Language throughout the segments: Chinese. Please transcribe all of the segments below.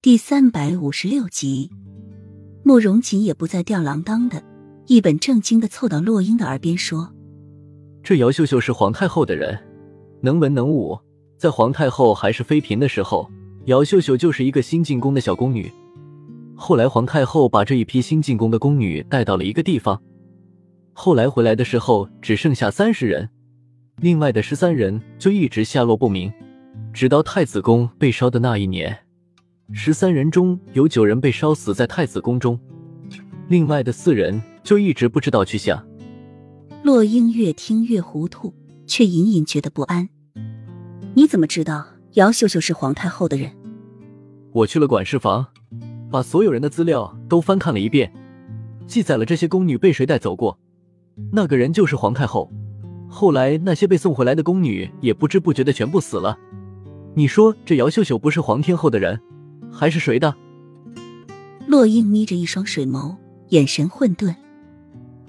第三百五十六集，慕容锦也不再吊郎当的，一本正经的凑到洛英的耳边说：“这姚秀秀是皇太后的人，能文能武，在皇太后还是妃嫔的时候，姚秀秀就是一个新进宫的小宫女。后来皇太后把这一批新进宫的宫女带到了一个地方，后来回来的时候只剩下三十人，另外的十三人就一直下落不明。”直到太子宫被烧的那一年，十三人中有九人被烧死在太子宫中，另外的四人就一直不知道去向。洛英越听越糊涂，却隐隐觉得不安。你怎么知道姚秀秀是皇太后的人？我去了管事房，把所有人的资料都翻看了一遍，记载了这些宫女被谁带走过，那个人就是皇太后。后来那些被送回来的宫女也不知不觉的全部死了。你说这姚秀秀不是皇天后的人，还是谁的？洛英眯着一双水眸，眼神混沌。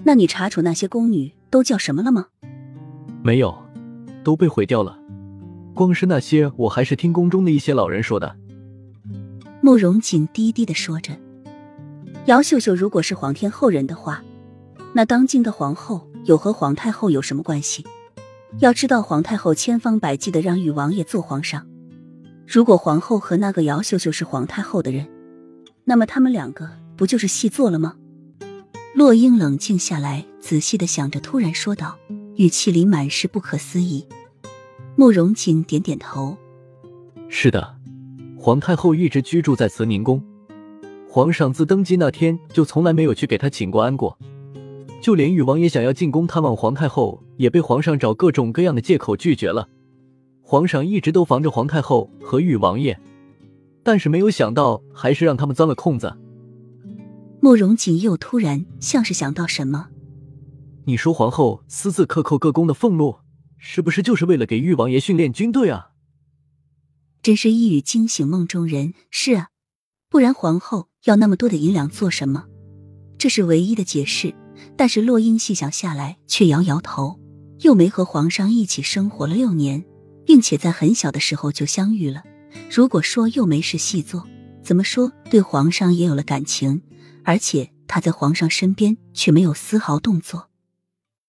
那你查处那些宫女都叫什么了吗？没有，都被毁掉了。光是那些，我还是听宫中的一些老人说的。慕容锦低低的说着：“姚秀秀如果是皇天后人的话，那当今的皇后有和皇太后有什么关系？要知道，皇太后千方百计的让誉王爷做皇上。”如果皇后和那个姚秀秀是皇太后的人，那么他们两个不就是戏做了吗？洛英冷静下来，仔细的想着，突然说道，语气里满是不可思议。慕容锦点点头：“是的，皇太后一直居住在慈宁宫，皇上自登基那天就从来没有去给她请过安过，就连誉王爷想要进宫探望皇太后，也被皇上找各种各样的借口拒绝了。”皇上一直都防着皇太后和裕王爷，但是没有想到，还是让他们钻了空子。慕容锦又突然像是想到什么，你说皇后私自克扣各宫的俸禄，是不是就是为了给誉王爷训练军队啊？真是一语惊醒梦中人。是啊，不然皇后要那么多的银两做什么？这是唯一的解释。但是洛英细想下来，却摇摇头，又没和皇上一起生活了六年。并且在很小的时候就相遇了。如果说又没事细做，怎么说对皇上也有了感情？而且他在皇上身边却没有丝毫动作。